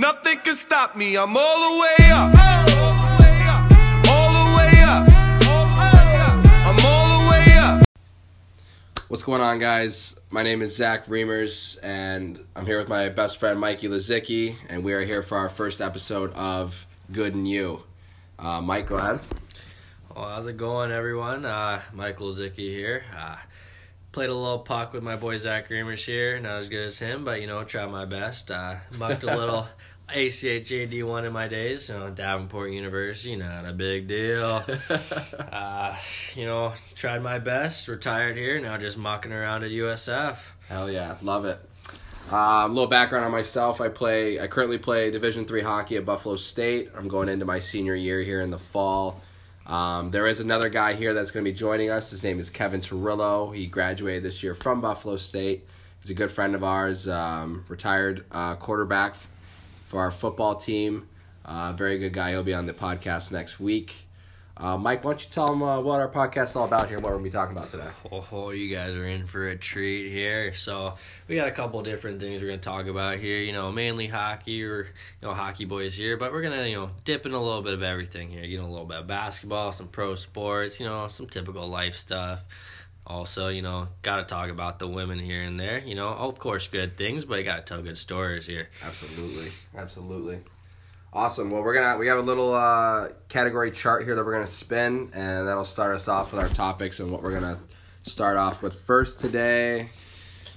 Nothing can stop me. I'm all the way up. All the way up. I'm all the way up. What's going on, guys? My name is Zach Reimers, and I'm here with my best friend Mikey Lazicki, and we are here for our first episode of Good and You. Uh, Mike, go ahead. Well, how's it going, everyone? Uh, Michael Zicki here. Uh, played a little puck with my boy Zach Reimers here. Not as good as him, but you know, tried my best. Uh, mucked a little ACHA one in my days. You know, Davenport University, not a big deal. uh, you know, tried my best. Retired here. Now just mucking around at USF. Hell yeah, love it. Um, a little background on myself. I play. I currently play Division three hockey at Buffalo State. I'm going into my senior year here in the fall. Um, there is another guy here that's going to be joining us. His name is Kevin Torillo. He graduated this year from Buffalo State. He's a good friend of ours. Um, retired uh, quarterback for our football team. Uh, very good guy. He'll be on the podcast next week. Uh, Mike, why don't you tell him uh, what our podcast is all about here and what we're going to be talking about today? Oh, you guys are in for a treat here. So we got a couple different things we're gonna talk about here. You know, mainly hockey or you know hockey boys here, but we're gonna you know dip in a little bit of everything here. You know, a little bit of basketball, some pro sports. You know, some typical life stuff. Also, you know, gotta talk about the women here and there. You know, of course, good things, but you gotta tell good stories here. Absolutely, absolutely. Awesome. Well, we're gonna we have a little uh, category chart here that we're gonna spin, and that'll start us off with our topics and what we're gonna start off with first today.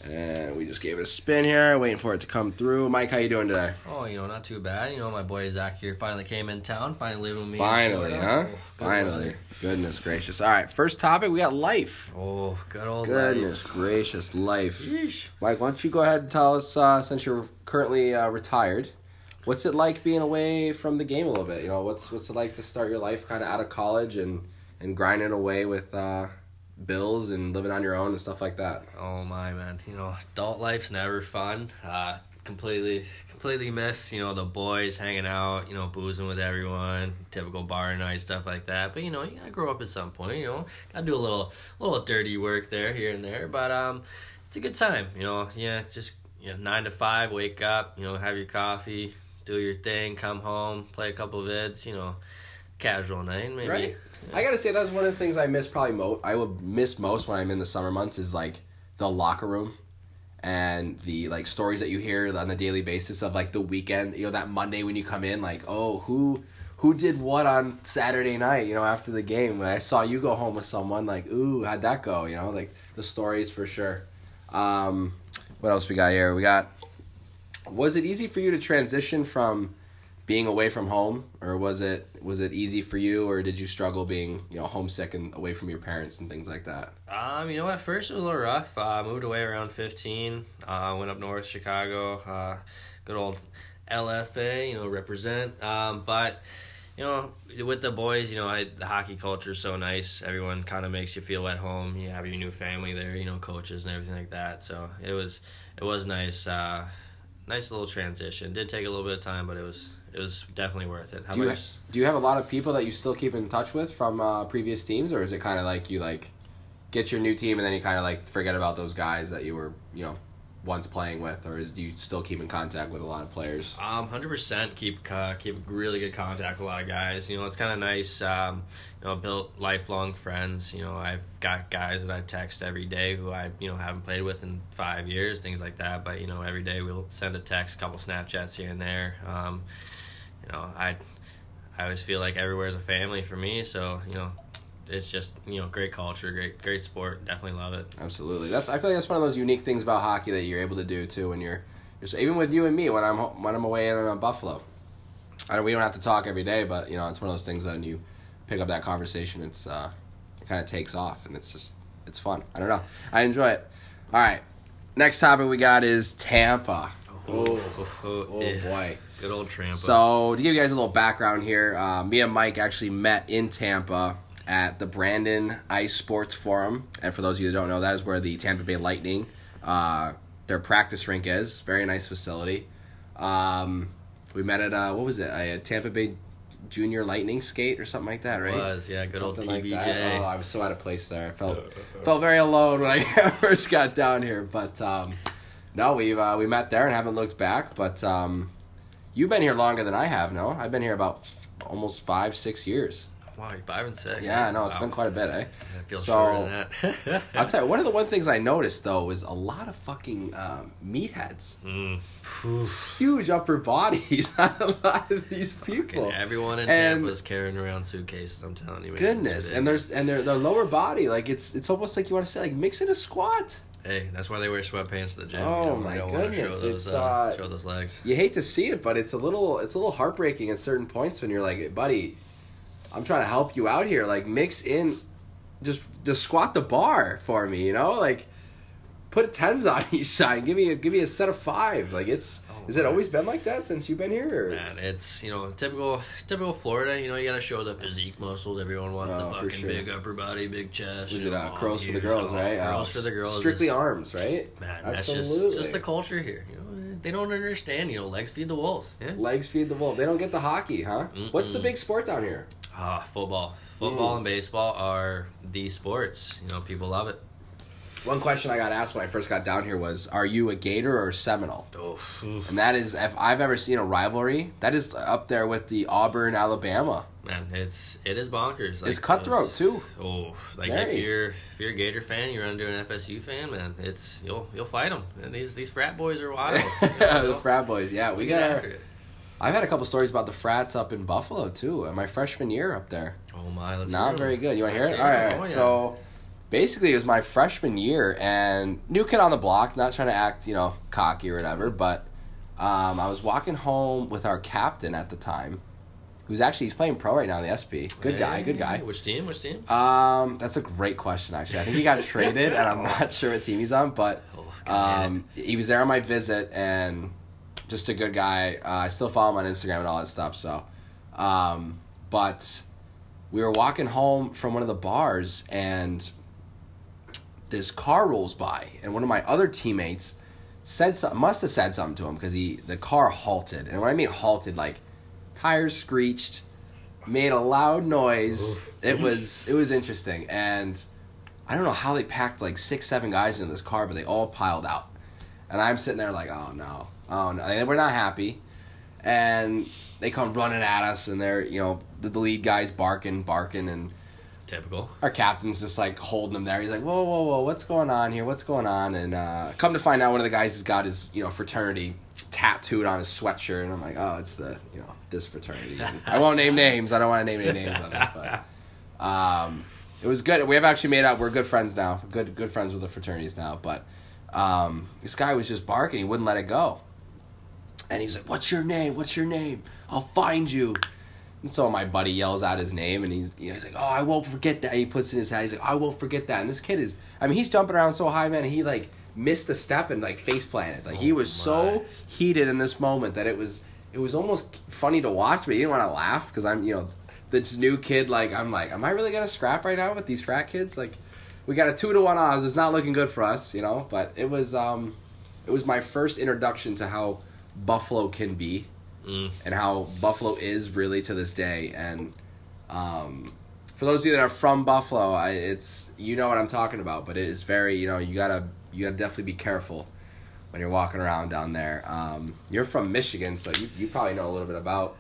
And we just gave it a spin here, waiting for it to come through. Mike, how you doing today? Oh, you know, not too bad. You know, my boy Zach here finally came in town, finally living with me. Finally, huh? Oh, Finally. Goodness gracious. All right, first topic we got life. Oh, good old life. Goodness life. gracious, life. Yeesh. Mike, why don't you go ahead and tell us, uh, since you're currently uh, retired, what's it like being away from the game a little bit? You know, what's what's it like to start your life kind of out of college and and grinding away with uh, bills and living on your own and stuff like that? Oh my man, you know, adult life's never fun. Uh, completely, completely miss you know the boys hanging out, you know, boozing with everyone, typical bar night stuff like that. But you know, you gotta grow up at some point. You know, gotta do a little, little dirty work there, here and there. But um, it's a good time. You know, yeah, just you know, nine to five, wake up, you know, have your coffee, do your thing, come home, play a couple of vids. You know, casual night, maybe. Right. I gotta say that's one of the things I miss probably most. I would miss most when I'm in the summer months is like the locker room and the like stories that you hear on a daily basis of like the weekend. You know that Monday when you come in, like oh who who did what on Saturday night? You know after the game when I saw you go home with someone, like ooh how'd that go? You know like the stories for sure. Um, what else we got here? We got. Was it easy for you to transition from being away from home or was it was it easy for you or did you struggle being you know homesick and away from your parents and things like that Um, you know, at first it was a little rough. Uh, I moved away around 15. Uh, went up north, Chicago. Uh, good old LFA, you know, represent. Um, but, you know, with the boys, you know, I, the hockey culture is so nice. Everyone kind of makes you feel at home. You have your new family there, you know, coaches and everything like that. So it was, it was nice. Uh, nice little transition. Did take a little bit of time, but it was, it was definitely worth it. How do you, about do you have a lot of people that you still keep in touch with from uh, previous teams or is it kind of like you like get your new team and then you kind of like forget about those guys that you were you know once playing with or is do you still keep in contact with a lot of players Um, hundred percent keep uh, keep really good contact with a lot of guys. You know, it's kind of nice. Um, you know, built lifelong friends. You know, I've got guys that I text every day who I you know haven't played with in five years, things like that. But you know, every day we'll send a text, a couple Snapchats here and there. Um, you know, I I always feel like everywhere's a family for me. So you know, it's just you know great culture, great great sport. Definitely love it. Absolutely. That's I feel like that's one of those unique things about hockey that you're able to do too when you're, you're so- even with you and me when I'm ho- when I'm away in uh, Buffalo. I don't, we don't have to talk every day, but you know it's one of those things that when you pick up that conversation, it's uh, it kind of takes off and it's just it's fun. I don't know. I enjoy it. All right. Next topic we got is Tampa. Oh, oh, oh yeah. boy. Good old Trampa. So, to give you guys a little background here, uh, me and Mike actually met in Tampa at the Brandon Ice Sports Forum. And for those of you that don't know, that is where the Tampa Bay Lightning, uh, their practice rink is. Very nice facility. Um, we met at, uh, what was it? A Tampa Bay Junior Lightning skate or something like that, right? was yeah, good Something old like that. Oh, I was so out of place there. I felt felt very alone when I first got down here. But um, no, we've uh, we met there and haven't looked back. But um, You've been here longer than I have. No, I've been here about f- almost five, six years. Wow, you're five and six. Yeah, no, it's Wow. been quite a bit, eh? I feel So- shorter than that. I'll tell you, one of the one things I noticed though is a lot of fucking um, meatheads. Mm. Huge upper bodies on a lot of these people. Everyone in And- Tampa is carrying around suitcases. I'm telling you, man. Goodness, and there's and their their lower body, like it's it's almost like you want to say like mix it a squat. Hey, that's why they wear sweatpants to the gym. Oh, you know, my goodness, Show those, it's, uh, uh, show those legs. You hate to see it, but it's a little it's a little heartbreaking at certain points when you're like, buddy, I'm trying to help you out here. Like mix in, just just squat the bar for me, you know, like put tens on each side. Give me a give me a set of five. Like it's Has it always been like that since you've been here? Or? Man, it's you know typical typical Florida. You know you got to show the physique muscles. Everyone wants Oh, the fucking sure. big upper body, big chest. Was it uh, crows for the girls, right? Crows Oh, for the girls. Strictly arms, right? Man, Absolutely. that's just just the culture here. You know, they don't understand. You know, legs feed the wolves. Yeah. Legs feed the wolf. They don't get the hockey, huh? What's the big sport down here? Ah, football. Football Mm. and baseball are the sports. You know, people love it. One question I got asked when I first got down here was, "Are you a Gator or a Seminole?" Oh, And that is, if I've ever seen a rivalry, that is up there with the Auburn Alabama. man, it's it is bonkers. Like it's cutthroat those- too. Oh, like Very. if you're if you're a Gator fan, you're under an FSU fan, man. It's you'll you'll fight them. And these these frat boys are wild. You know, the frat boys, yeah, we they'll got our. I've had a couple stories about the frats up in Buffalo too. uh, My freshman year up there, Oh my, let's not hear 'em. very good. You want to hear Let's it? All right. Oh, yeah. So basically, it was my freshman year, and new kid on the block. Not trying to act, you know, cocky or whatever, but um, I was walking home with our captain at the time, who's actually he's playing pro right now in the SP. Good guy, good guy. Which team? Which team? Um, that's a great question. Actually, I think he got traded, and I'm not sure what team he's on. But Oh, um, he was there on my visit, and just a good guy. Uh, I still follow him on Instagram and all that stuff. So, um, but we were walking home from one of the bars, and this car rolls by, and one of my other teammates said something. Must have said something to him because he the car halted, and when I mean halted, like tires screeched, made a loud noise. It was it was interesting, and I don't know how they packed like six seven guys into this car, but they all piled out, and I'm sitting there like, oh no, oh no, and we're not happy, and they come running at us, and they're you know the, the lead guy's barking, barking, and Typical. our captain's just like holding him there. He's like, whoa, whoa, whoa, what's going on here? What's going on? And uh, come to find out, one of the guys has got his, you know, fraternity tattooed on his sweatshirt, and I'm like, oh, it's the, you know, this fraternity. I won't name names. I don't want to name any names on it, but um, it was good. We have actually made out. We're good friends now. Good, good friends with the fraternities now. But um, this guy was just barking. He wouldn't let it go. And he was like, "What's your name? What's your name? I'll find you." And so my buddy yells out his name, and he's, you know, he's like, "Oh, I won't forget that." And he puts it in his head. He's like, "I won't forget that." And this kid is, I mean, he's jumping around so high, man. He like missed a step and like face planted. Like he Oh was my. so heated in this moment that it was, it was almost funny to watch, but he didn't want to laugh because I'm, you know, this new kid. Like I'm like, am I really gonna scrap right now with these frat kids? Like, we got a two to one odds. It's not looking good for us, you know. But it was, um, it was my first introduction to how Buffalo can be Mm. and how Buffalo is really to this day. And um, for those of you that are from Buffalo, I, it's you know what I'm talking about. But it is very you know you gotta you gotta definitely be careful when you're walking around down there. Um, you're from Michigan, so you you probably know a little bit about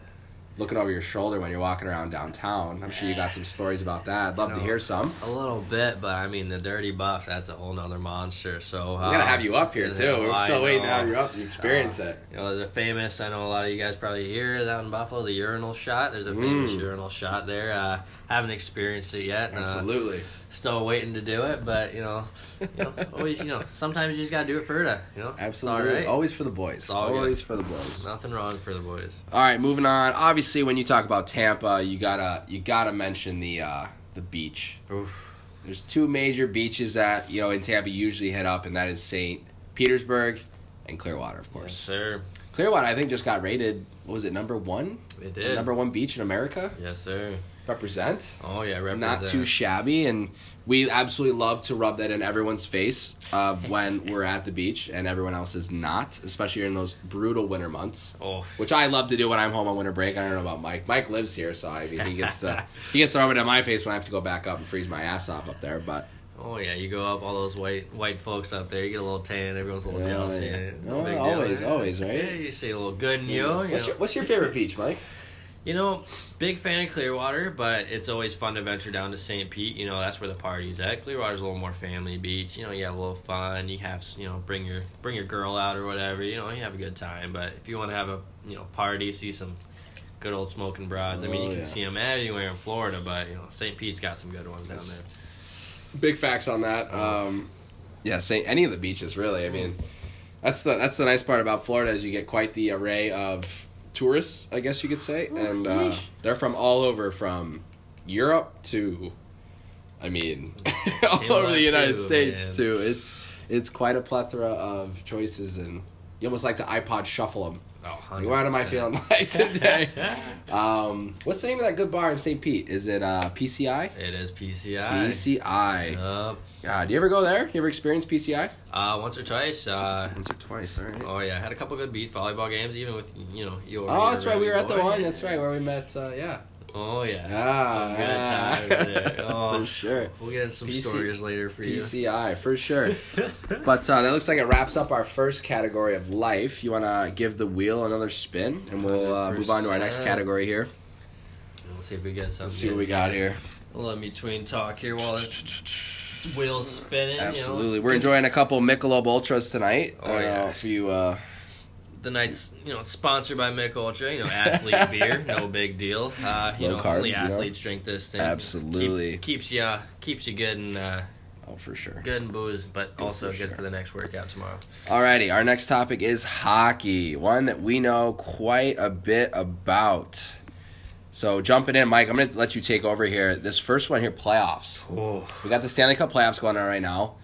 looking over your shoulder when you're walking around downtown. I'm sure you got some stories about that. I'd love to hear some. A little bit, but I mean the dirty buff. That's a whole nother monster. So We gotta have you up here too. We're still waiting to know. have you up and experience Uh, it. You know, there's a famous. I know a lot of you guys probably hear that in Buffalo, the urinal shot. There's a famous Mm. urinal shot there. Uh, haven't experienced it yet. and, uh, Absolutely. still waiting to do it, but you know, you know, always you know, sometimes you just gotta do it for the, you know, Absolutely. It's all right. Always for the boys. All good. Always for the boys. Nothing wrong for the boys. All right, moving on. Obviously, when you talk about Tampa, you gotta you gotta mention the uh, the beach. Oof. There's two major beaches that you know in Tampa usually hit up, and that is Saint Petersburg and Clearwater, of course. Yes, sir. Clearwater, I think, just got rated. What was it number one? It The did. number one beach in America. Yes, sir. Represent. Oh yeah, represent. Not too shabby, and we absolutely love to rub that in everyone's face of uh, when we're at the beach and everyone else is not, especially in those brutal winter months. Oh, which I love to do when I'm home on winter break. I don't know about Mike. Mike lives here, so I mean, he gets to he gets to rub it in my face when I have to go back up and freeze my ass off up there. But Oh yeah, you go up all those white white folks up there. You get a little tan. Everyone's a little Yeah, jealous. yeah. Yeah, Oh, big deal. always, always, right? Yeah, you say a little good and you. what's, you, your, what's your favorite beach, Mike? You know, big fan of Clearwater, but it's always fun to venture down to St. Pete. You know, that's where the party's at. Clearwater's a little more family beach. You know, you have a little fun. You have, you know, bring your bring your girl out or whatever. You know, you have a good time. But if you want to have a, you know, party, see some good old smoking broads. I mean, Oh, you can yeah. see them anywhere in Florida, but you know, St. Pete's got some good ones down there. Big facts on that. Um, yeah, say any of the beaches really. I mean, that's the that's the nice part about Florida is you get quite the array of tourists, I guess you could say, and uh, they're from all over, from Europe to, I mean, all over the United too, States man. too. It's it's quite a plethora of choices, and you almost like to iPod shuffle them. Oh, Like, what am I feeling like today? um, what's the name of that good bar in St. Pete? Is it uh, PCI? It is PCI. PCI. Uh, God, do you ever go there? You ever experience PCI? uh, once or twice. Uh, Once or twice, all right. oh yeah, I had a couple good beach volleyball games, even with you know your. Oh, that's right. We were at the one. That's right where we met. Uh, yeah. Oh yeah. Ah, Some good times there. Oh, for sure. We'll get into some PC stories later for you. PCI for sure. but uh, that looks like it wraps up our first category of life. You want to give the wheel another spin, and we'll uh, move on to our next category here. Let's see if we get something. Let's see what we got here. Let me tween talk here while the wheels spinning. Absolutely, You know. we're enjoying a couple Michelob Ultras tonight. Oh, I don't know yeah. if you. Uh, The night's you know sponsored by Mich Ultra. You know, athlete beer, no big deal. Uh, you Low know, carbs, only you know? athletes drink this thing. Absolutely. Keep, keeps you uh, keeps you good and uh, oh, for sure. good and booze, but also for good sure. for the next workout tomorrow. Alrighty, our next topic is hockey, one that we know quite a bit about. So jumping in, Mike, I'm going to let you take over here. This first one here, playoffs. Oh, We got the Stanley Cup playoffs going on right now.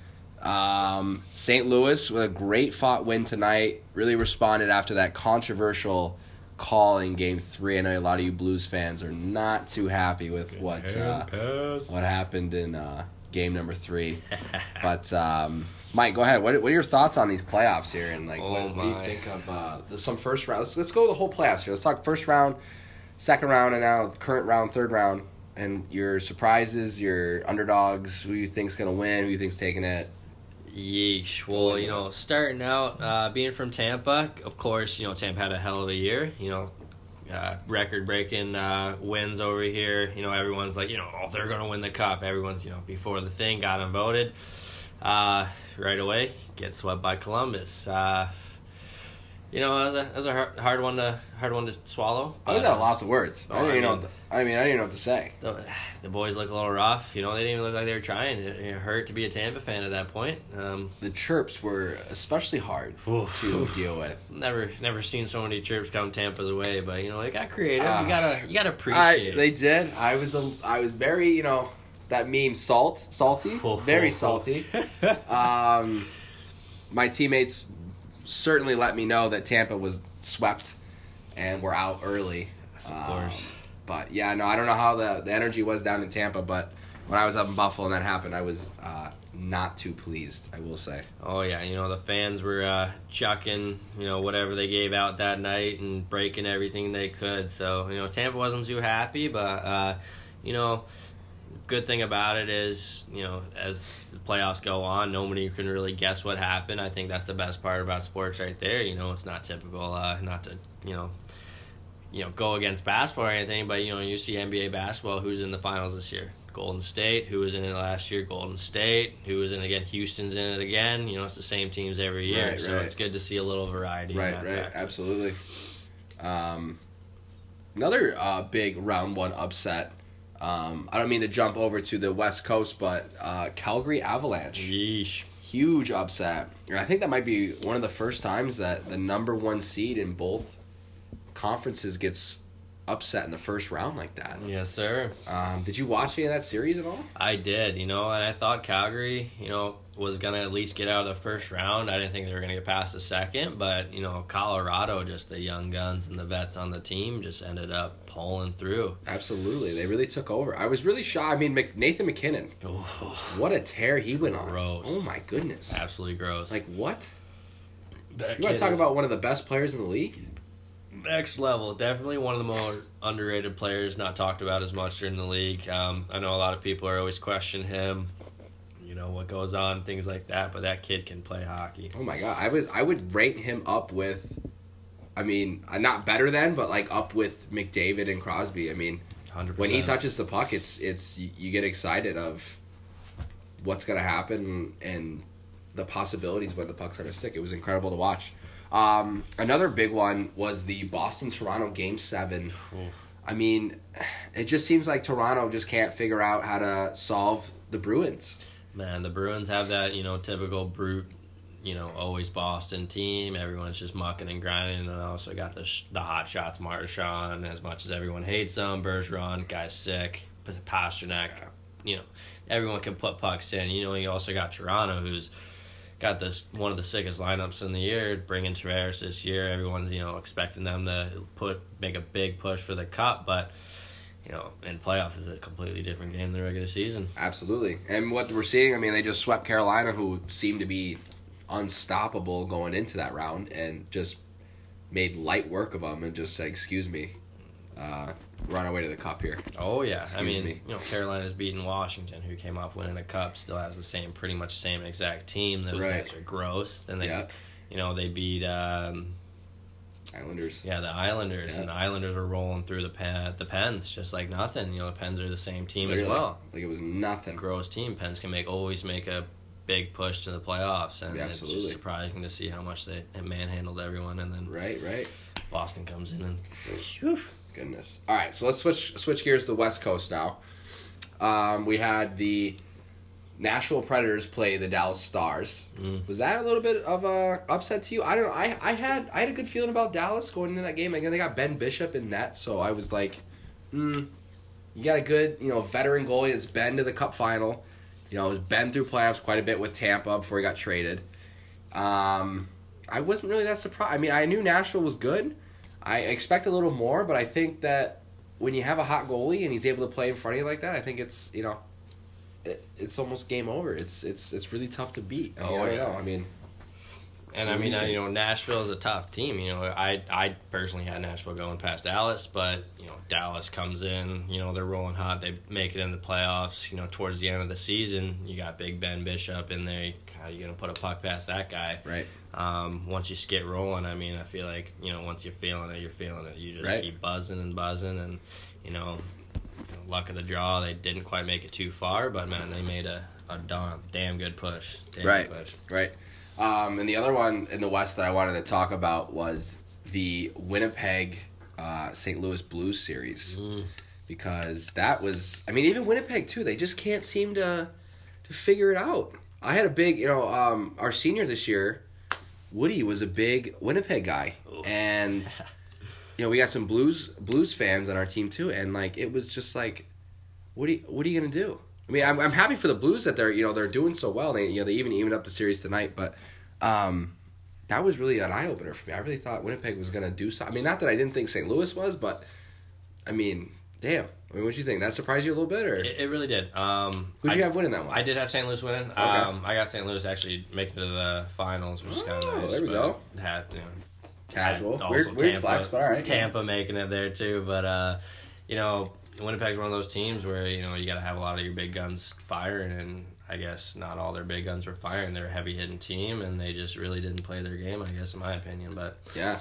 Um, St. Louis with a great fought win tonight. Really responded after that controversial call in Game Three. I know a lot of you Blues fans are not too happy with what uh, what happened in uh, Game Number Three. But um, Mike, go ahead. What, what are your thoughts on these playoffs here? And like, Oh, what, what do you think of uh, the, some first round? Let's, let's go the whole playoffs here. Let's talk first round, second round, and now current round, third round, and your surprises, your underdogs. Who you think's gonna win? Who you think's taking it? Yeesh. Well, you know, starting out, uh, being from Tampa, of course, you know, Tampa had a hell of a year. You know, uh, record breaking uh, wins over here. You know, everyone's like, you know, oh, they're going to win the cup. Everyone's, you know, before the thing got them voted. Uh, right away, get swept by Columbus. Uh, you know, it was a, it was a hard, hard one to hard one to swallow. I was at a loss of words. I Oh, don't I even know. mean- What to, I mean, I didn't even know what to say. the, the boys look a little rough. You know, they didn't even look like they were trying. It, it hurt to be a Tampa fan at that point. Um, The chirps were especially hard Oof. to deal with. Never, never seen so many chirps come Tampa's way, but you know they got creative. Ah. you gotta, you gotta I, appreciate. they did. I was a, I was very, you know, that meme salt, salty, very salty. Um, my teammates certainly let me know that Tampa was swept and we're out early. Of Um, course. but yeah, no, I don't know how the, the energy was down in Tampa, but when I was up in Buffalo and that happened, I was uh, not too pleased. I will say. oh yeah, you know the fans were uh, chucking, you know whatever they gave out that night and breaking everything they could. So you know Tampa wasn't too happy, but uh, you know, good thing about it is you know as the playoffs go on, nobody can really guess what happened. I think that's the best part about sports right there. You know, it's not typical. Uh, not to you know. You know, go against basketball or anything, but you know, you see NBA basketball. Who's in the finals this year? Golden State. Who was in it last year? Golden State. Who was in it again? Houston's in it again. You know, it's the same teams every year, Right, so right. it's good to see a little variety. in Right, that right, factor. absolutely. Um, another uh, big round one upset. Um, I don't mean to jump over to the West Coast, but uh, Calgary Avalanche, Yeesh. huge upset. And I think that might be one of the first times that the number one seed in both conferences gets upset in the first round like that. Yes, sir. Um, did you watch any of that series at all? I did, you know, and I thought Calgary, you know, was gonna at least get out of the first round. I didn't think they were gonna get past the second, but you know, Colorado, just the young guns and the vets on the team, just ended up pulling through. Absolutely, they really took over. I was really shocked. I mean, Mc- Nathan MacKinnon, what a tear he went on! Gross. Oh my goodness! Absolutely gross. Like what? that You want to talk is about one of the best players in the league? next level. Definitely one of the more underrated players, not talked about as much during the league. Um, I know a lot of people are always questioning him. You know what goes on, things like that. But that kid can play hockey. Oh my god, I would I would rate him up with, I mean, uh, not better than, but like up with McDavid and Crosby. I mean, Hundred when he touches the puck, it's it's you, you get excited of what's gonna happen and the possibilities when the puck's gonna stick. It was incredible to watch. Um, another big one was the Boston Toronto Game Seven. I mean, it just seems like Toronto just can't figure out how to solve the Bruins. Man, the Bruins have that, you know, typical brute, you know, always Boston team. Everyone's just mucking and grinding, and also got the sh- the hot shots, Marchand. As much as everyone hates him, Bergeron, guy's sick. Pastrnak, you know, everyone can put pucks in. You know, you also got Toronto, who's got this one of the sickest lineups in the year. Bringing Tavares this year, everyone's you know expecting them to put make a big push for the cup, but. You know, in playoffs is a completely different game than the regular season. Absolutely. And what we're seeing, I mean, they just swept Carolina, who seemed to be unstoppable going into that round, and just made light work of them and just said, excuse me, uh, we're on our way to the cup here. Oh yeah, I mean, me. you know, Carolina's beaten Washington, who came off winning a cup, still has the same, pretty much same exact team. Those Right. guys are gross. Then they, Yeah. you know, they beat, um, Islanders. yeah, the Islanders, Yeah. and the Islanders are rolling through the pen, the Pens just like nothing. You know, the Pens are the same team Literally. as well. Like it was nothing. Gross team. Pens can make always make a big push to the playoffs, and Yeah, it's just surprising to see how much they manhandled everyone, and then Right, right. Boston comes in and. Whew. Goodness. All right, so let's switch switch gears to the West Coast now. Um, we had the Nashville Predators play the Dallas Stars. Mm. Was that a little bit of a upset to you? I don't know. I I had I had a good feeling about Dallas going into that game. Again, they got Ben Bishop in net, so I was like, hmm, you got a good you know veteran goalie that's been to the Cup final. You know, has been through playoffs quite a bit with Tampa before he got traded. Um, I wasn't really that surprised. I mean, I knew Nashville was good. I expect a little more, but I think that when you have a hot goalie and he's able to play in front of you like that, I think it's you know, it, it's almost game over. It's it's it's really tough to beat. I mean, Oh, I yeah. know. I mean, And I mean, you uh, you know, Nashville is a tough team. You know, I I personally had Nashville going past Dallas, but you know, Dallas comes in. You know, they're rolling hot. They make it in the playoffs. You know, towards the end of the season, you got Big Ben Bishop in there. How are you gonna put a puck past that guy? right? Um, once you get rolling, I mean, I feel like you know, once you're feeling it, you're feeling it. You just Right. keep buzzing and buzzing, and you know, luck of the draw. They didn't quite make it too far, but man, they made a a damn, damn good push. Damn Right. good push. Right. Um, and the other one in the West that I wanted to talk about was the Winnipeg uh, St. Louis Blues series. Mm. Because that was, I mean, even Winnipeg too, they just can't seem to to figure it out. I had a big, you know, um, our senior this year, Woody was a big Winnipeg guy. Oof. And, you know, we got some Blues Blues fans on our team too. And, like, it was just like, what are you, what are you going to do? I mean, I'm, I'm happy for the Blues that they're you know they're doing so well. They you know they even evened up the series tonight, but um, that was really an eye opener for me. I really thought Winnipeg was going to do something. I mean, not that I didn't think St. Louis was, but I mean, damn. I mean, what do you think? That surprised you a little bit, or It, it really did. Um, who'd I, you have winning that one? I did have St. Louis winning. Um, I got St. Louis actually making it to the finals, which is kind Oh, of nice. there we go. Had you know, Casual, also weird, weird Tampa, flex, but all right. Tampa making it there too, but uh, you know, Winnipeg's one of those teams where you know you got to have a lot of your big guns firing, and I guess not all their big guns were firing. They're a heavy hitting team, and they just really didn't play their game. I guess, in my opinion, but Yeah.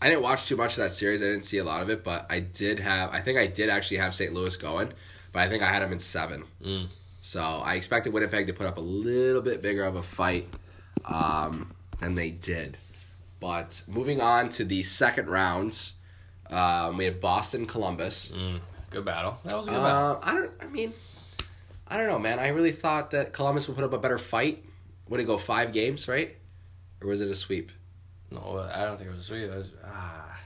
I didn't watch too much of that series. I didn't see a lot of it, but I did have. I think I did actually have St. Louis going, but I think I had them in seven. Mm. So I expected Winnipeg to put up a little bit bigger of a fight um, than they did. But moving on to the second rounds, um, we had Boston Columbus. mm, good battle. That was a good battle. Uh, I don't. I mean, I don't know, man. I really thought that Columbus would put up a better fight. Would it go five games, right? Or was it a sweep? No, I don't think it was sweet. It was, ah,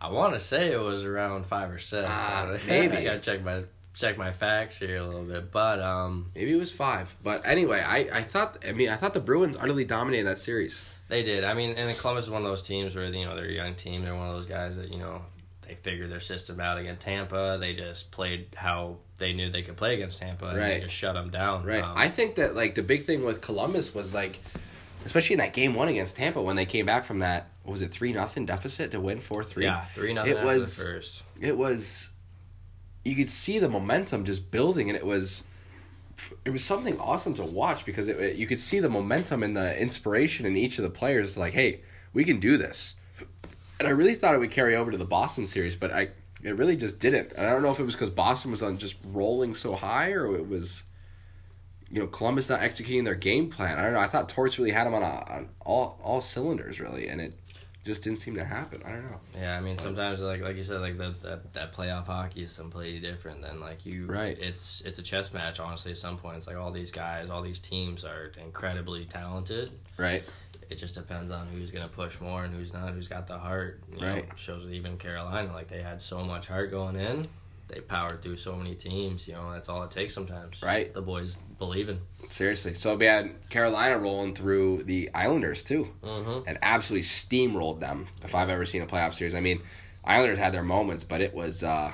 I want to say it was around five or six. I maybe. I gotta check my check my facts here a little bit, but um, Maybe it was five. But anyway, I, I thought. I mean, I thought the Bruins utterly dominated that series. They did. I mean, and Columbus is one of those teams where you know they're a young team. They're one of those guys that you know they figured their system out against Tampa. They just played how they knew they could play against Tampa, and Right. they just shut them down. Right. Um, I think that like the big thing with Columbus was like, especially in that game one against Tampa when they came back from that was it three nothing deficit to win four three. yeah, three nothing. It was- the first. It was, you could see the momentum just building, and it was, it was something awesome to watch because it, it- you could see the momentum and the inspiration in each of the players. Like, hey, we can do this. And I really thought it would carry over to the Boston series, but I it really just didn't. And I don't know if it was because Boston was on just rolling so high, or it was, you know, Columbus not executing their game plan. I don't know. I thought Torts really had them on, a, on all all cylinders, really, and it just didn't seem to happen. I don't know. Yeah, I mean sometimes like like you said like the, that that playoff hockey is completely different than like you Right. It's it's a chess match honestly. At some points, like all these guys, all these teams are incredibly talented. Right. It just depends on who's gonna push more and who's not. Who's got the heart. You Right. Know, shows that even Carolina like they had so much heart going in. They powered through so many teams. You know that's all it takes sometimes. Right. The boys believing. Seriously. So we had Carolina rolling through the Islanders too. Mm-hmm. and absolutely steamrolled them. If I've ever seen a playoff series, I mean, Islanders had their moments, but it was, uh,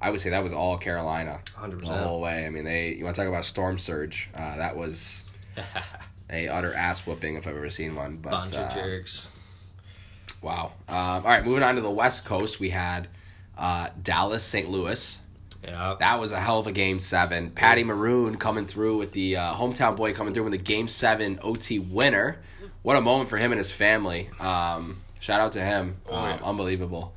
I would say that was all Carolina Hundred the whole way. I mean, they you want to talk about storm surge? Uh, that was a utter ass whooping if I've ever seen one. But Bunch uh, of jerks. wow. Um, all right, moving on to the West Coast, we had uh, Dallas, St. Louis. Yeah. That was a hell of a game seven. Patty Maroon coming through with the uh, hometown boy coming through with the game seven OT winner. What a moment for him and his family. Um, shout out to him. Oh, um, yeah. Unbelievable.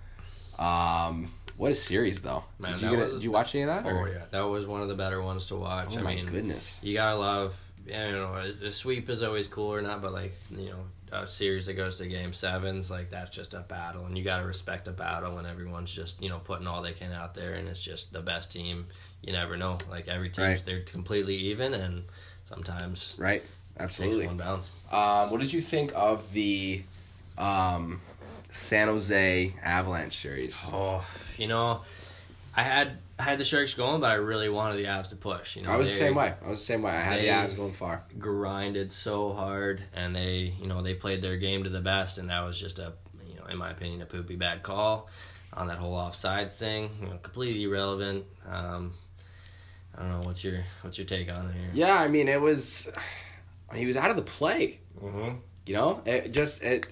Um, what a series though. Man, did, you that get was- it- did you watch any of that? Oh or- yeah, that was one of the better ones to watch. Oh I my mean, goodness. you gotta love. You know, a, a sweep is always cool or not, but like you know, a series that goes to game sevens, like that's just a battle, and you gotta respect a battle and everyone's just you know putting all they can out there, and it's just the best team. You never know. Like every team, Right. they're completely even, and sometimes Right. Absolutely. one bounce. Um, what did you think of the um, San Jose Avalanche series? Oh, you know, I had I had the Sharks going, but I really wanted the Avs to push. You know, I was the same way. I was the same way. I had the Avs going far. grinded so hard and they you know they played their game to the best and that was just a you know in my opinion a poopy bad call on that whole offsides thing you know completely irrelevant um i don't know what's your what's your take on it here Yeah, I mean, it was. He was out of the play. mm-hmm. You know, it just it.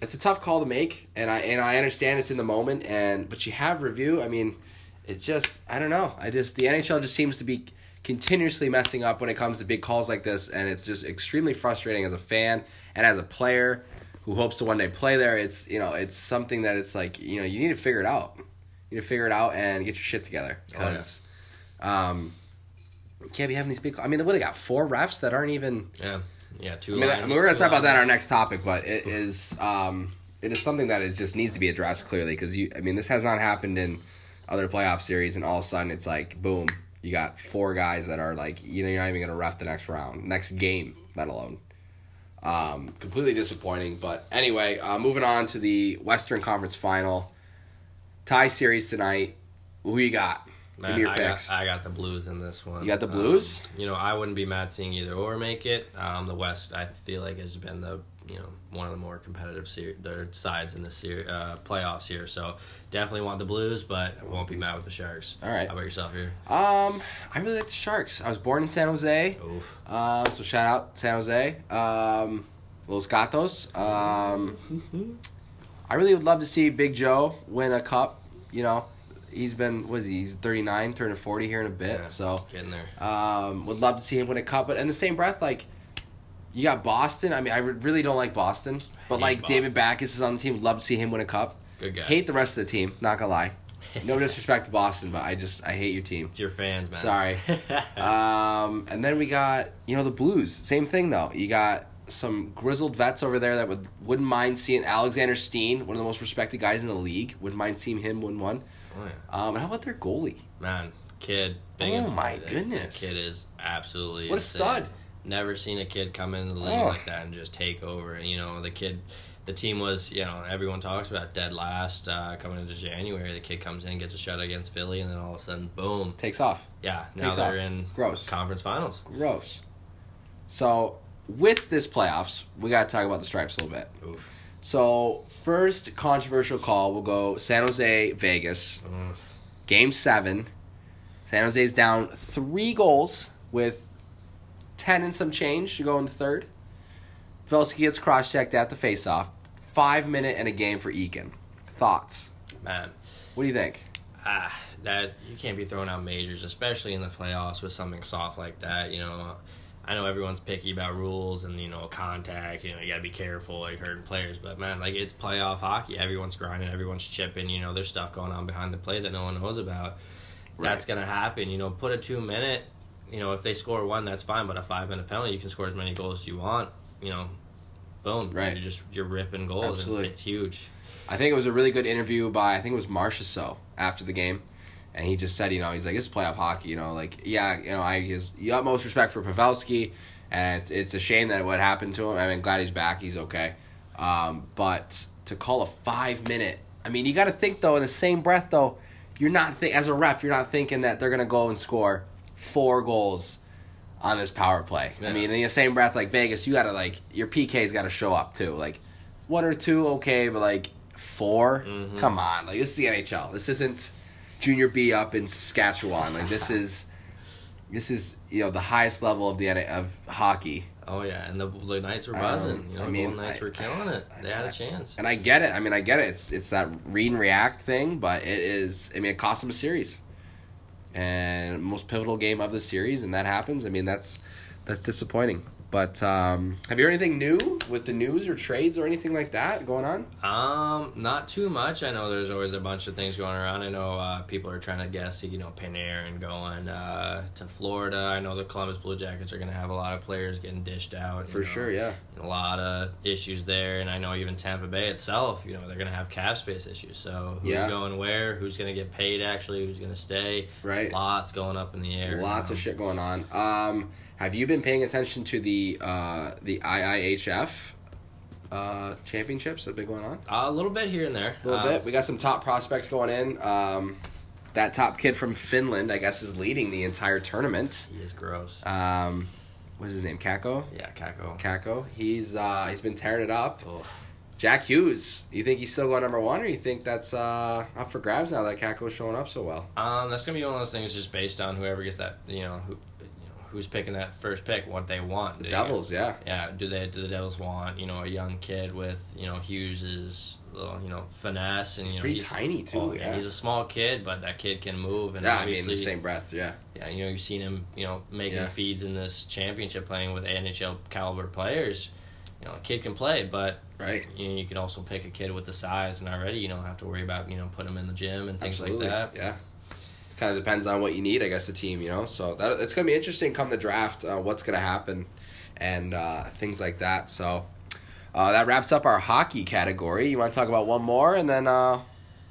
It's a tough call to make, and I and I understand it's in the moment, and but you have review. I mean, it just I don't know. I just the NHL just seems to be continuously messing up when it comes to big calls like this, and it's just extremely frustrating as a fan and as a player who hopes to one day play there. It's you know it's something that it's like you know you need to figure it out. You need to figure it out and get your shit together Oh, yeah. because. Um, you can't be having these big. I mean, what they got four refs that aren't even yeah yeah two I mean, line- I mean, we're gonna talk about that in our next topic, but it is um, it is something that is just needs to be addressed clearly because you. I mean, this has not happened in other playoff series, and all of a sudden it's like boom, you got four guys that are like you know you're not even gonna ref the next round, next game, let alone. Um, completely disappointing, but anyway, uh, moving on to the Western Conference Final tie series tonight. Who you got? Give me your I picks. Got, I got the Blues in this one. You got the Um, Blues? you know, I wouldn't be mad seeing either or make it. Um, the West, I feel like, has been the you know one of the more competitive ser- their sides in the ser- uh, playoffs here. So definitely want the Blues, but I won't be mad with the Sharks. All right. How about yourself here? um, I really like the Sharks. I was born in San Jose. Oof. Um, so shout out San Jose. Um, Los Gatos. Um, I really would love to see Big Joe win a cup. You know, he's been what is he? He's thirty nine, turning forty here in a bit. Yeah. So Getting there. um, would love to see him win a cup. But in the same breath, like you got Boston. I mean, I really don't like Boston, but like David Backes is on the team. Would love to see him win a cup. Good guy. Hate the rest of the team. Not gonna lie. No disrespect to Boston, but I just I hate your team. It's your fans, man. Sorry. Um, and then we got you know the Blues. Same thing though. You got some grizzled vets over there that would wouldn't mind seeing Alexander Steen, one of the most respected guys in the league. Wouldn't mind seeing him win one. Oh, yeah. Um, and how about their goalie? Man, kid. big Oh my that- goodness. That kid is absolutely What a insane. stud. Never seen a kid come in the league Oh. like that and just take over. You know, the kid, the team was, you know, everyone talks about dead last uh, coming into January. The kid comes in, gets a shot against Philly, and then all of a sudden, boom. Takes off. Yeah, now Takes they're off. in Gross. conference finals. Gross. So with this playoffs, we got to talk about the stripes a little bit. Oof. So first controversial call, we'll go San Jose Vegas. Mm. Game seven. San Jose's down three goals with ten and some change to go in the third. Velsky gets cross checked at the faceoff. Five minute and a game for Eakin. Thoughts? Man, What do you think? ah, that you can't be throwing out majors, especially in the playoffs with something soft like that. You know, I know everyone's picky about rules and you know contact. You know, you gotta be careful like hurting players, but man, like it's playoff hockey. Everyone's grinding, everyone's chipping. You know, there's stuff going on behind the play that no one knows about. That's gonna happen. You know, put a two minute. You know, if they score one, that's fine. But a five minute penalty, you can score as many goals as you want. You know, boom. Right. You're just you're ripping goals. Absolutely. And it's huge. I think it was a really good interview by I think it was Marchessault after the game, and he just said, you know, he's like, it's playoff hockey, you know, like yeah, you know, I his the utmost respect for Pavelski, and it's it's a shame that what happened to him. I mean, glad he's back, he's okay, um, but to call a five minute, I mean, you got to think though in the same breath though, you're not think as a ref, you're not thinking that they're gonna go and score four goals on this power play. I mean, in the same breath, like Vegas, you gotta like your PK's got to show up too, like one or two, okay, but like 4 Mhm. come on, like this is the NHL. This isn't junior B up in Saskatchewan. Like this is, this is you know the highest level of the of hockey. Oh yeah, and the the Knights were Um, buzzing. you know, I mean, Golden Knights I- were killing it. They had a chance. And I get it. I mean, I get it. It's it's that read and react thing, but it is. I mean, it cost them a series, and most pivotal game of the series, and that happens. I mean, that's that's disappointing. But um, have you heard anything new with the news or trades or anything like that going on? Um, not too much. I know there's always a bunch of things going around. I know uh, people are trying to guess, you know, Panarin going uh, to Florida. I know the Columbus Blue Jackets are going to have a lot of players getting dished out. For know, sure, yeah. A lot of issues there, and I know even Tampa Bay itself, you know, they're going to have cap space issues. So who's Yeah. going where? Who's going to get paid? Actually, who's going to stay? Right. Lots going up in the air. Lots you of shit going on. Um, have you been paying attention to the uh, the IIHF uh, championships that have been going on? Uh, a little bit here and there. A little Uh, bit. We got some top prospects going in. Um, that top kid from Finland, I guess, is leading the entire tournament. He is gross. Um, what's his name? Kakko. yeah, Kakko. Kakko. He's uh, he's been tearing it up. Oof. Jack Hughes. You think he's still going number one, or you think that's uh, up for grabs now that Kakko's showing up so well? Um, that's gonna be one of those things just based on whoever gets that, you know, who, you know, who's picking that first pick, what they want. The Do- Devils, yeah. Yeah, do they? Do the Devils want you know a young kid with you know Hughes's little you know finesse and He's you know pretty tiny, too, oh, yeah. he's a small kid, but that kid can move and Yeah, I mean, the same breath, yeah. yeah, you know you've seen him you know making Yeah. feeds in this championship playing with NHL caliber players. You know, a kid can play, but Right. you know, you can also pick a kid with the size and already you don't have to worry about you know putting him in the gym and things Absolutely. like that. Yeah. Kind of depends on what you need, I guess, the team, you know? So that it's going to be interesting come the draft, uh, what's going to happen and uh, things like that. So uh, that wraps up our hockey category. You want to talk about one more and then uh,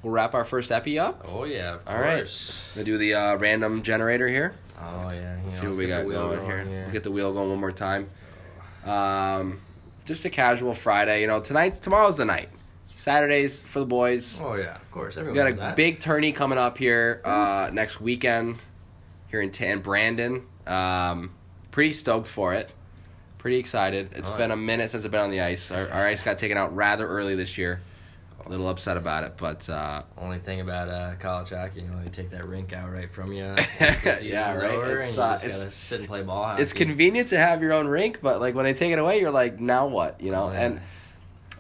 we'll wrap our first epi up? Oh yeah, of All right. course. We'll do the uh, random generator here. Oh yeah. Know, see what we got going here. here. We'll get the wheel going one more time. Um, just a casual Friday. You know, tonight's tomorrow's the night. Saturdays for the boys. oh yeah, of course. We got a that. big tourney coming up here uh, next weekend here in Tan Brandon. Um, pretty stoked for it. Pretty excited. It's Oh, been yeah. a minute since I've been on the ice. Our, our ice got taken out rather early this year. A little upset about it, but uh, Only thing about uh, college hockey, you know, they take that rink out right from you. once the season's Yeah, right. It's, uh, just it's- gotta sit and play ball hockey. it's convenient to have your own rink. But like when they take it away, you're like, now what? You know. Oh, yeah. And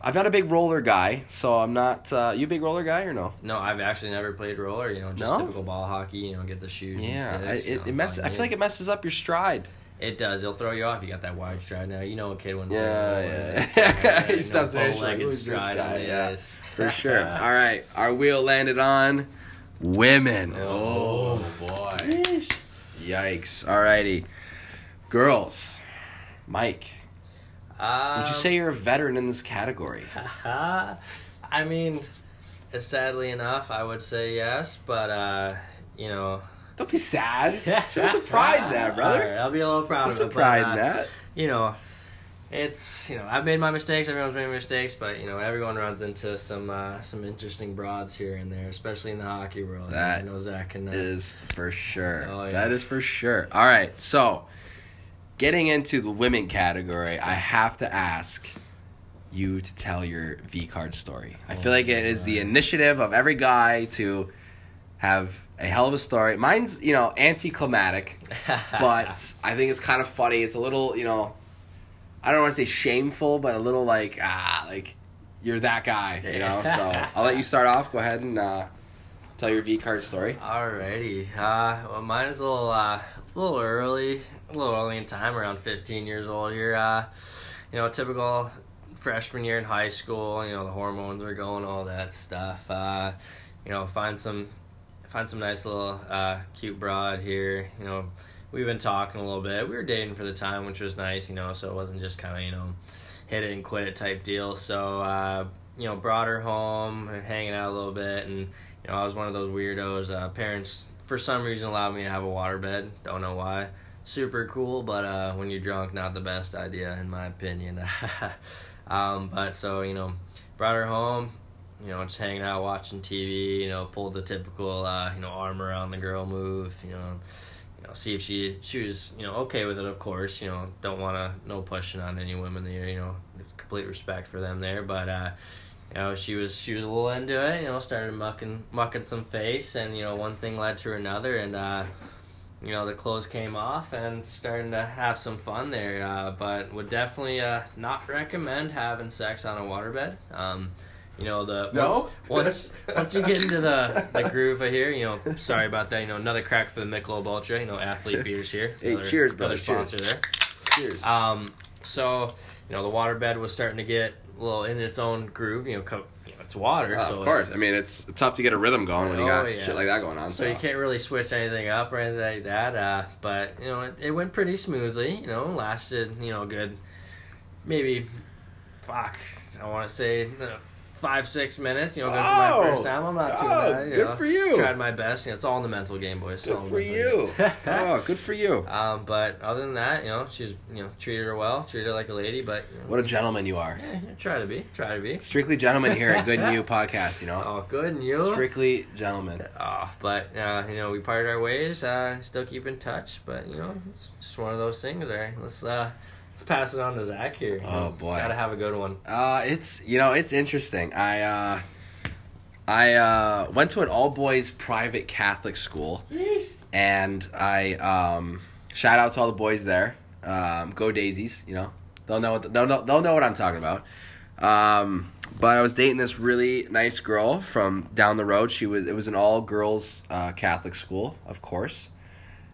I'm not a big roller guy, so I'm not. Uh, you a big roller guy or no? No, I've actually never played roller. You know, just No? typical ball hockey. You know, get the shoes. Yeah, and I, sticks, you it, know, it that's mess. all I feel like it messes up your stride. It does. It'll throw you off. You got that wide stride now. You know a kid when Yeah, yeah. He stops there, legged "Who's stride guy?" Yeah. For sure. All right, our wheel landed on women. Oh. boy. Yikes. All righty. Girls. Mike, Um, would you say you're a veteran in this category? I mean, sadly enough, I would say yes, but uh, you know, Don't be sad. Show some pride in that, brother. Right, I'll be a little proud Show of it. pride but, in uh, that. You know, it's you know I've made my mistakes. Everyone's made mistakes, but you know everyone runs into some uh, some interesting broads here and there, especially in the hockey world. That I know Zach can. Uh, Is for sure. Oh, yeah. That is for sure. All right, so getting into the women category, I have to ask you to tell your V card story. I feel like it is the initiative of every guy to have a hell of a story. Mine's, you know, anticlimactic, but I think it's kind of funny. It's a little, you know, I don't want to say shameful, but a little like ah, like you're that guy, you know. So I'll let you start off. Go ahead and uh, Tell your V card story. Alrighty. Uh, well, mine is a little, uh, a little early, a little early in time, around 15 years old here. Uh, you know, typical freshman year in high school. You know, the hormones are going, all that stuff. Uh, you know, find some, find some nice little, uh, cute broad here. You know, we've been talking a little bit. We were dating for the time, which was nice. You know, so it wasn't just kind of you know, hit it and quit it type deal. So. Uh, you know, brought her home and hanging out a little bit, and you know, I was one of those weirdos. Uh, parents, for some reason, allowed me to have a waterbed. Don't know why. Super cool, but uh, when you're drunk, not the best idea, in my opinion. um, but so you know, brought her home. You know, just hanging out, watching TV. You know, pulled the typical, uh, you know, arm around the girl move. You know, you know, see if she she was you know okay with it. Of course, you know, don't want to no pushing on any women there. You know, complete respect for them there, but. uh you know she was she was a little into it you know started mucking mucking some face and you know one thing led to another and uh you know the clothes came off and starting to have some fun there uh, but would definitely uh, not recommend having sex on a waterbed um you know the No? once once, once you get into the the groove of here you know sorry about that you know another crack for the Michelob Ultra you know athlete beers here Hey, another, cheers, brother, another cheers. sponsor there Cheers. um, so you know the waterbed was starting to get a little in its own groove. You know, co- you know it's water, Uh, so of course. I mean, it's tough to get a rhythm going when you Oh, got yeah. shit like that going on. So you can't really switch anything up or anything like that. Uh, but you know, it, it went pretty smoothly. You know, lasted you know good maybe fuck. I want to say uh, five six minutes. You know, good for my Oh! first time. I'm not too Oh, bad. You good know. for you. Tried my best. You know, it's all in the mental game, boys. Good for you. oh, good for you. Um, but other than that, you know, she was, you know, treated her well, treated her like a lady, but you know, What a gentleman you are. yeah, try to be, try to be. Strictly gentleman here at Good New Podcast, you know? Oh, good, and you? Strictly gentleman. Oh, but uh, you know, we parted our ways. Uh, still keep in touch, but you know, it's just one of those things. All right, let's uh, let's pass it on to Zach here. Oh, boy. gotta have a good one. Uh, it's you know it's interesting. I uh, I uh, went to an all boys private Catholic school, and I um, shout out to all the boys there. Um, go Daisies, you know they'll know what they'll know, they'll know what I'm talking about. Um, but I was dating this really nice girl from down the road. She was it was an all girls uh, Catholic school, of course,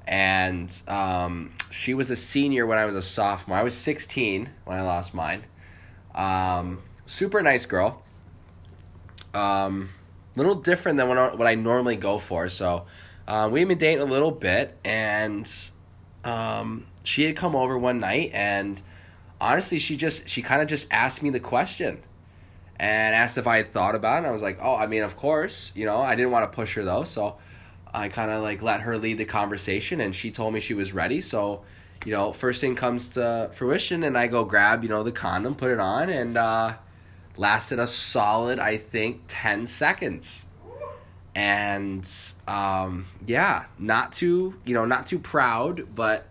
and um, she was a senior when I was a sophomore. I was 16 when I lost mine. Um, super nice girl. Um, little different than what I, what I normally go for. So, um, we've been dating a little bit, and um, she had come over one night, and honestly, she just she kind of just asked me the question, and asked if I had thought about it. And I was like, oh, I mean, of course, you know, I didn't want to push her though, so I kind of like let her lead the conversation, and she told me she was ready. So, you know, first thing comes to fruition, and I go grab you know the condom, put it on, and uh, lasted a solid, I think, ten seconds. And um, yeah, not too you know not too proud, but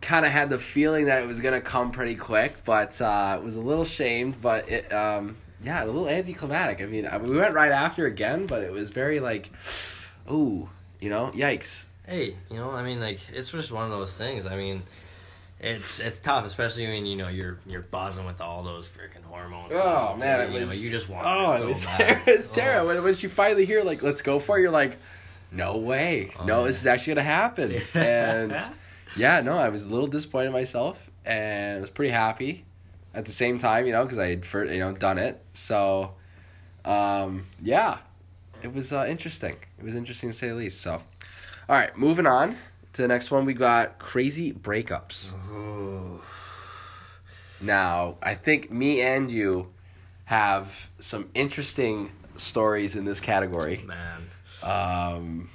kind of had the feeling that it was gonna come pretty quick, but uh, was a little shamed. But it, um, yeah, a little anticlimactic. I mean, we went right after again, but it was very like, ooh, you know, yikes. Hey, you know, I mean, like it's just one of those things. I mean, it's it's tough, especially when you know you're you're buzzing with all those freaking hormones. Oh man, it you, was. know, you just want Oh, it so it was, bad. was Oh. terrible. When, when you finally hear like, "Let's go for it," you're like, "No way, Oh, no, yeah. this is actually gonna happen." and yeah, no, I was a little disappointed in myself, and I was pretty happy at the same time, you know, because I had first, you know done it. So, um, yeah, it was uh, interesting. It was interesting to say the least. So, all right, moving on to the next one. We got crazy breakups. Ooh. Now, I think me and you have some interesting stories in this category. man. Um,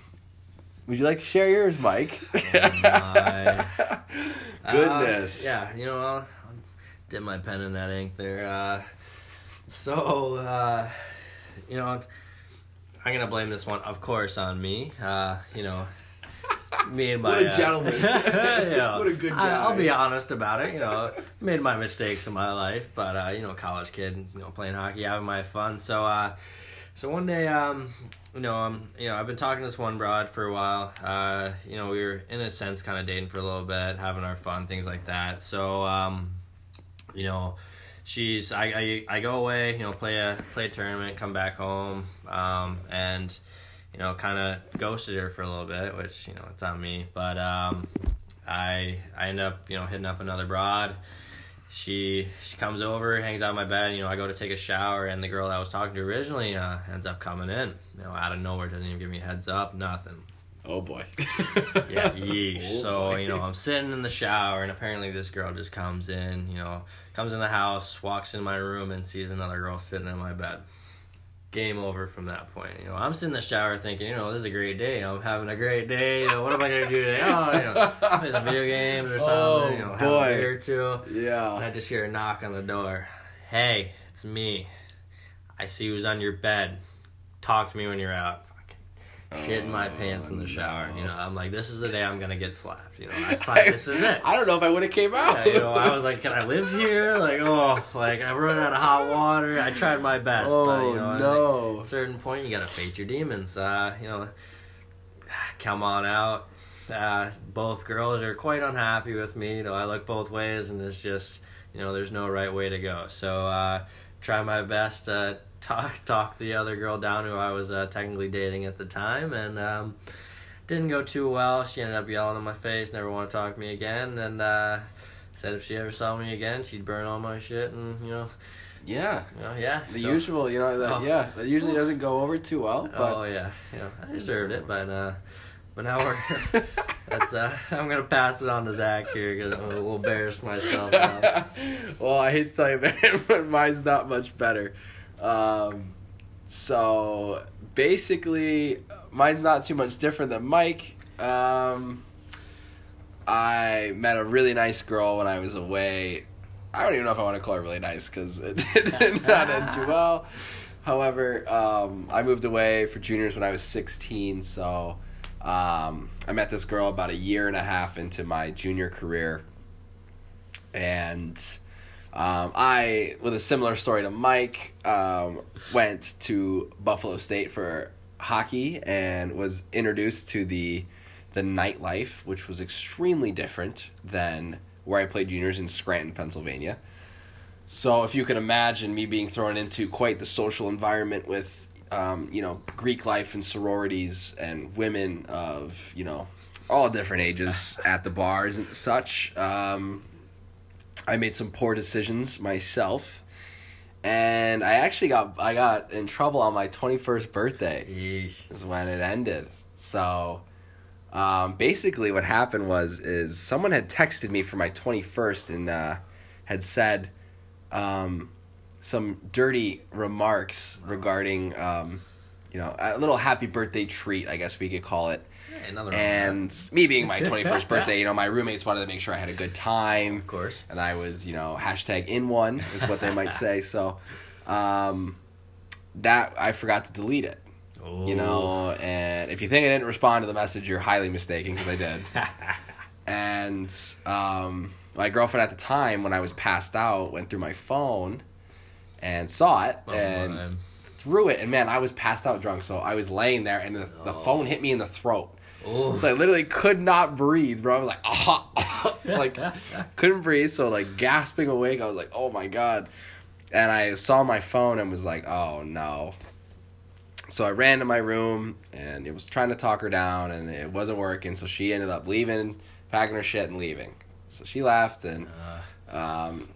would you like to share yours, Mike? Oh, my. Goodness. Uh, yeah, you know, I'll, I'll dip my pen in that ink there. Uh, so, uh, you know, I'm gonna blame this one, of course, on me. Uh, you know, me and my What a uh, gentleman. you know, What a good I, I'll be honest about it. You know, made my mistakes in my life, but uh, you know, college kid, you know, playing hockey, having my fun. So, uh, so one day, um, you know, um, you know, I've been talking to this one broad for a while. Uh, you know, we were in a sense kind of dating for a little bit, having our fun, things like that. So, um, you know, she's I, I I go away, you know, play a play a tournament, come back home, um, and you know, kind of ghosted her for a little bit, which you know it's on me. But um, I I end up you know hitting up another broad. She she comes over, hangs out my bed. You know, I go to take a shower, and the girl I was talking to originally uh, ends up coming in. You know, out of nowhere, doesn't even give me a heads up, nothing. Oh boy. Yeah, yeesh. Oh, so, boy. you know, I'm sitting in the shower and apparently this girl just comes in, you know, comes in the house, walks in my room and sees another girl sitting in my bed. Game over from that point. You know, I'm sitting in the shower thinking, you know, this is a great day. I'm having a great day. You know, what am I going to do today? Oh, you know, play some video games or oh, something. Oh, you know, have boy. a beer or two. And Yeah. I just hear a knock on the door. Hey, it's me. I see who's on your bed. Talk to me when you're out. Shit in my Oh, pants in the shower. You know, I'm like, this is the day I'm gonna get slapped. You know, I find this is it. I don't know if I would have came out. Yeah, you know, I was like, can I live here? Like, oh, like I'm running out of hot water. I tried my best, oh but you know, at no. a certain point, you gotta face your demons. Uh, you know, come on out. Uh, both girls are quite unhappy with me. You know, I look both ways, and it's just, you know, there's no right way to go. So, uh, try my best to talk talk the other girl down who I was uh, technically dating at the time, and um, didn't go too well. She ended up yelling in my face, never want to talk to me again, and uh, said if she ever saw me again, she'd burn all my shit, and you know, Yeah. you know, yeah. The so- usual, you know, that, Oh. yeah, that usually doesn't go over too well, but oh yeah, you know, I deserved it, but uh, but now we're that's uh, I'm gonna pass it on to Zach here because I'm a little embarrassed myself. Well, I hate to tell you, man, but mine's not much better. Um, so basically, mine's not too much different than Mike. Um, I met a really nice girl when I was away. I don't even know if I want to call her really nice because it did not end too well. However, um, I moved away for juniors when I was 16, so um, I met this girl about a year and a half into my junior career. And um, I, with a similar story to Mike, um, went to Buffalo State for hockey and was introduced to the the nightlife, which was extremely different than where I played juniors in Scranton, Pennsylvania. So if you can imagine me being thrown into quite the social environment with, um, you know, Greek life and sororities and women of, you know, all different ages at the bars and such, um, I made some poor decisions myself. And I actually got I got in trouble on my 21st birthday Yeesh. is when it ended. So um, basically what happened was is someone had texted me for my 21st and uh, had said um, some dirty remarks regarding um, you know a little happy birthday treat I guess we could call it another and me being my 21st birthday you know my roommates wanted to make sure I had a good time of course. and I was, you know, hashtag in one is what they might say. So, um, that I forgot to delete it, you know. And if you think I didn't respond to the message, you're highly mistaken because I did. and um, my girlfriend at the time, when I was passed out, went through my phone and saw it Oh, and man. threw it. And man, I was passed out drunk, so I was laying there, and the, the Oh. phone hit me in the throat. Oh. So I literally could not breathe, bro. I was like, ah, like couldn't breathe. So like gasping awake, I was like, oh my god. And I saw my phone and was like, oh no. So I ran to my room and it was trying to talk her down and it wasn't working. So she ended up leaving, packing her shit and leaving. So she left and Uh, um,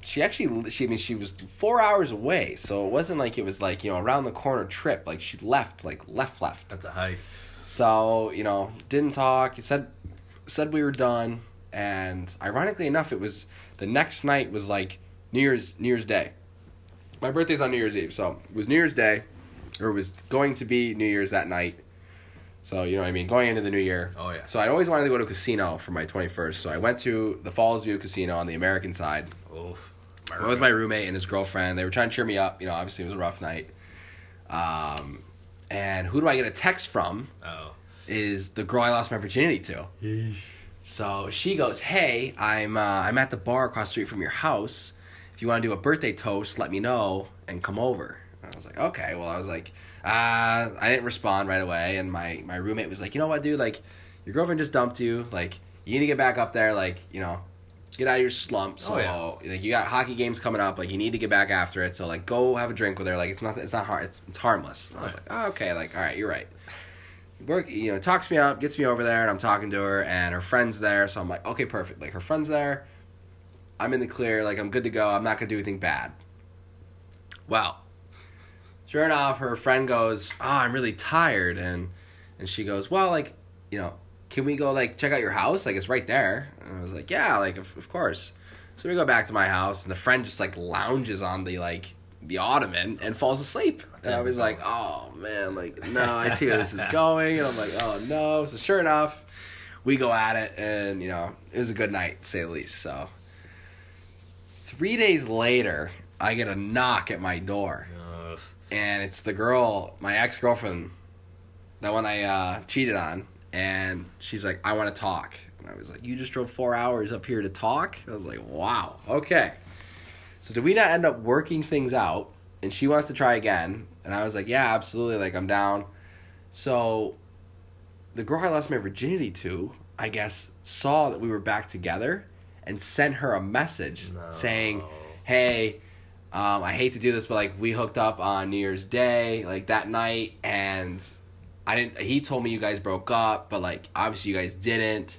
she actually she I mean she was four hours away. So it wasn't like it was like you know around the corner trip. Like she left like left left. that's a hike. So, you know, didn't talk. He said said we were done and ironically enough it was the next night was like New Year's New Year's Day. My birthday's on New Year's Eve, so it was New Year's Day or it was going to be New Year's that night. So, you know what I mean, going into the new year. Oh, yeah. So I always wanted to go to a casino for my 21st. So I went to the Fallsview Casino on the American side. Oof. I with my roommate and his girlfriend. They were trying to cheer me up. You know, obviously it was a rough night. Um, and who do I get a text from? Oh. Is the girl I lost my virginity to. Yeesh. So she goes, "Hey, I'm uh, I'm at the bar across the street from your house. If you want to do a birthday toast, let me know and come over." And I was like, "Okay." Well, I was like, uh, I didn't respond right away, and my my roommate was like, "You know what, dude? Like, your girlfriend just dumped you. Like, you need to get back up there. Like, you know, get out of your slump. Oh, so Oh, yeah. like you got hockey games coming up, like you need to get back after it. So like go have a drink with her. Like it's not it's not hard. It's, it's harmless. I was like, oh, okay, like all right, you're right. Work, you know, talks me up, gets me over there, and I'm talking to her, and her friend's there. So I'm like, okay, perfect. Like her friend's there. I'm in the clear. Like I'm good to go. I'm not gonna do anything bad. Well, sure enough, her friend goes, "Oh, I'm really tired," and and she goes, "Well, like, you know, can we go like check out your house? Like it's right there." And I was like, "Yeah, like of, of course." So we go back to my house, and the friend just like lounges on the like the ottoman and falls asleep. And I was like, "Oh man, like no, I see where this is going," and I'm like, "Oh no." So sure enough, we go at it, and you know, it was a good night, to say the least. So three days later, I get a knock at my door Ugh. and it's the girl, my ex girlfriend, that one I uh, cheated on, and she's like, "I want to talk," and I was like, "You just drove four hours up here to talk?" I was like, "Wow, okay." So did we not end up working things out? And she wants to try again, and I was like, "Yeah, absolutely, like I'm down." So, the girl I lost my virginity to, I guess, saw that we were back together, and sent her a message No. saying, "Hey." Um, I hate to do this, but like we hooked up on New Year's Day, like that night, and I didn't. He told me you guys broke up, but like obviously you guys didn't,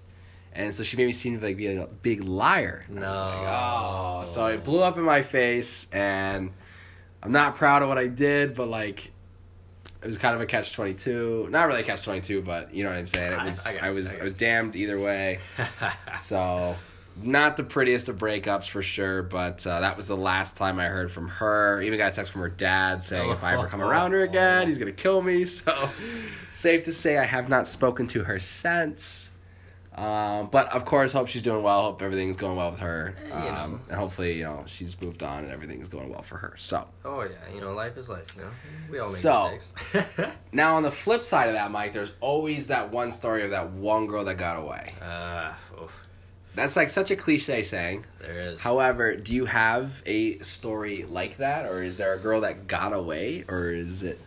and so she made me seem like be a big liar. And I was like, No. oh, so it blew up in my face, and I'm not proud of what I did, but like it was kind of a catch twenty two. Not really a catch twenty two, but you know what I'm saying. It I- was I got I, was I I was damned either way. So, not the prettiest of breakups for sure, but uh, that was the last time I heard from her. Even got a text from her dad saying if I ever come around her again, he's gonna kill me. So, safe to say I have not spoken to her since. Um, but of course, hope she's doing well. Hope everything's going well with her. You Um, know. and hopefully, you know, she's moved on and everything's going well for her. So, oh yeah, you know, life is life. You know, we all make So- mistakes. now on the flip side of that, Mike, there's always that one story of that one girl that got away. uh, oof, That's like such a cliche saying. there is. However, do you have a story like that, or is there a girl that got away, or is it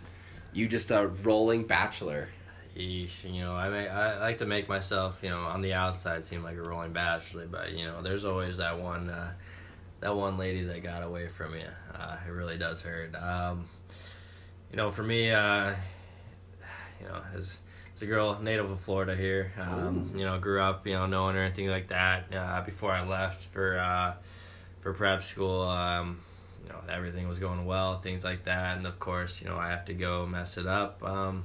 you just a rolling bachelor? Yeesh, you know, I may, I like to make myself, you know, on the outside seem like a rolling bachelor, but you know, there's always that one, uh, that one lady that got away from you. Uh, it really does hurt. Um, you know, for me, uh, you know, as as a girl native of Florida here, um, you know, grew up, you know, knowing her and things like that. Uh, before I left for uh, for prep school, um, you know, everything was going well, things like that, and of course, you know, I have to go mess it up. Um,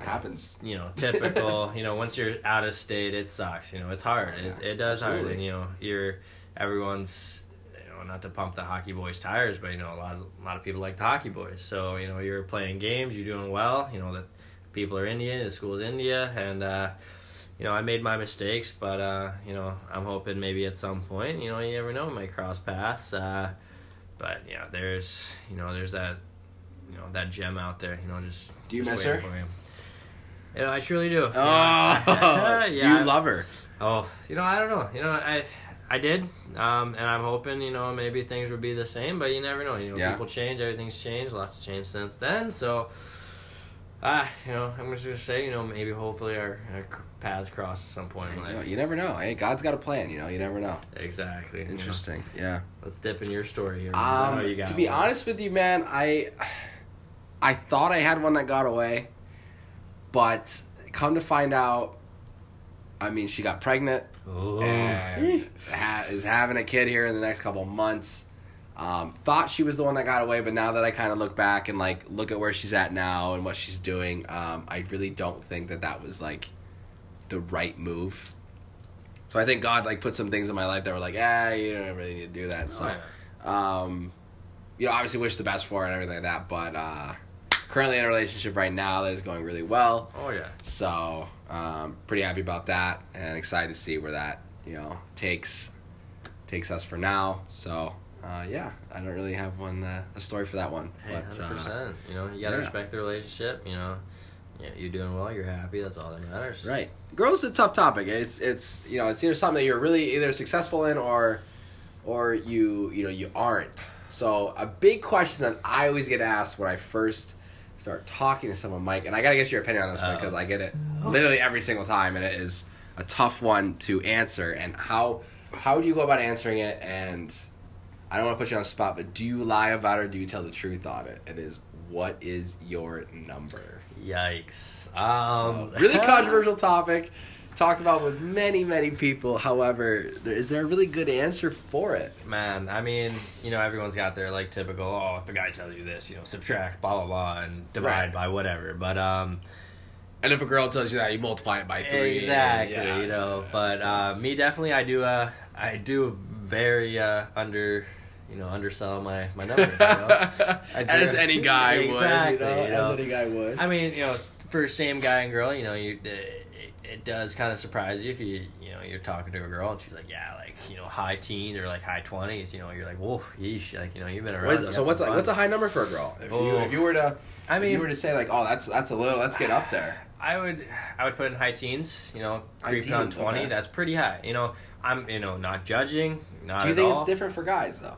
It happens. you know, typical. you know, once you're out of state, it sucks. You know, it's hard. It Yeah, it does hard, absolutely. and you know, you're everyone's. You know, not to pump the hockey boys' tires, but you know, a lot of a lot of people like the hockey boys. So you know, you're playing games, you're doing well. You know that people are India, the school's India, and uh, you know, I made my mistakes, but uh, you know, I'm hoping maybe at some point, you know, you never know, might cross paths. Uh, but know, there's you know, there's that you know that gem out there. You know, just Do you just miss her? for you. Yeah, I truly do. Oh, yeah, do you I- love her? Oh, you know, I don't know. You know, I I did, um, and I'm hoping you know maybe things would be the same, but you never know. You know, Yeah. people change, everything's changed, lots of change since then. So, ah, you know, I'm just gonna say, you know, maybe hopefully our, our paths cross at some point in You, know, you never know. Hey, God's got a plan. You know, you never know. Exactly. you know. Interesting. Yeah. Let's dip in your story here. Um, you to be one. honest with you, man, I I thought I had one that got away, but come to find out, I mean, she got pregnant Ooh. and ha- is having a kid here in the next couple of months. Um, thought she was the one that got away, but now that I kind of look back and like look at where she's at now and what she's doing, um, I really don't think that that was like the right move. So I think God like put some things in my life that were like, ah, you don't really need to do that. Oh, So yeah. um, you know, obviously wish the best for her and everything like that. But uh, currently in a relationship right now that is going really well. Oh yeah. So um, pretty happy about that and excited to see where that you know takes takes us for now. So uh, yeah, I don't really have one uh, a story for that one. Hey, but hundred uh, percent. You know, you gotta yeah. respect the relationship. You know, yeah, you're doing well. You're happy. That's all that matters. Right. Girls is a tough topic. It's it's you know it's either something that you're really either successful in or or you you know you aren't. So a big question that I always get asked when I first start talking to someone, Mike, and I gotta get your opinion on this one Oh. because I get it literally every single time, and it is a tough one to answer. And how how do you go about answering it? And I don't want to put you on the spot, but do you lie about it or do you tell the truth on it? It is what is your number? Yikes. Um, So, really controversial topic. Talked about with many, many people. However, there, is there a really good answer for it? Man, I mean, you know, everyone's got their like typical. Oh, if a guy tells you this, you know, subtract, blah blah blah, and divide Right. by whatever. But um, And if a girl tells you that, you multiply it by three. exactly, Yeah. you know. But uh, me definitely, I do. Uh, I do a very uh, under, you know, undersell my my number. You know? As any guy Exactly, would, you know, you know. as any guy would. I mean, you know, for same guy and girl, you know, you it, it does kind of surprise you if you you know you're talking to a girl and she's like, yeah, like you know, high teens or like high twenties. You know, you're like, whoa, yeesh, like you know, you've been around. What is- you so what's like, fun. what's a high number for a girl? If you Oh. if you were to I if mean, you were to say like, oh, that's that's a little, let's get up there. I would I would put in high teens. You know, creeping on twenty. okay. That's pretty high. You know, I'm you know not judging. Not Do you think all. it's different for guys though?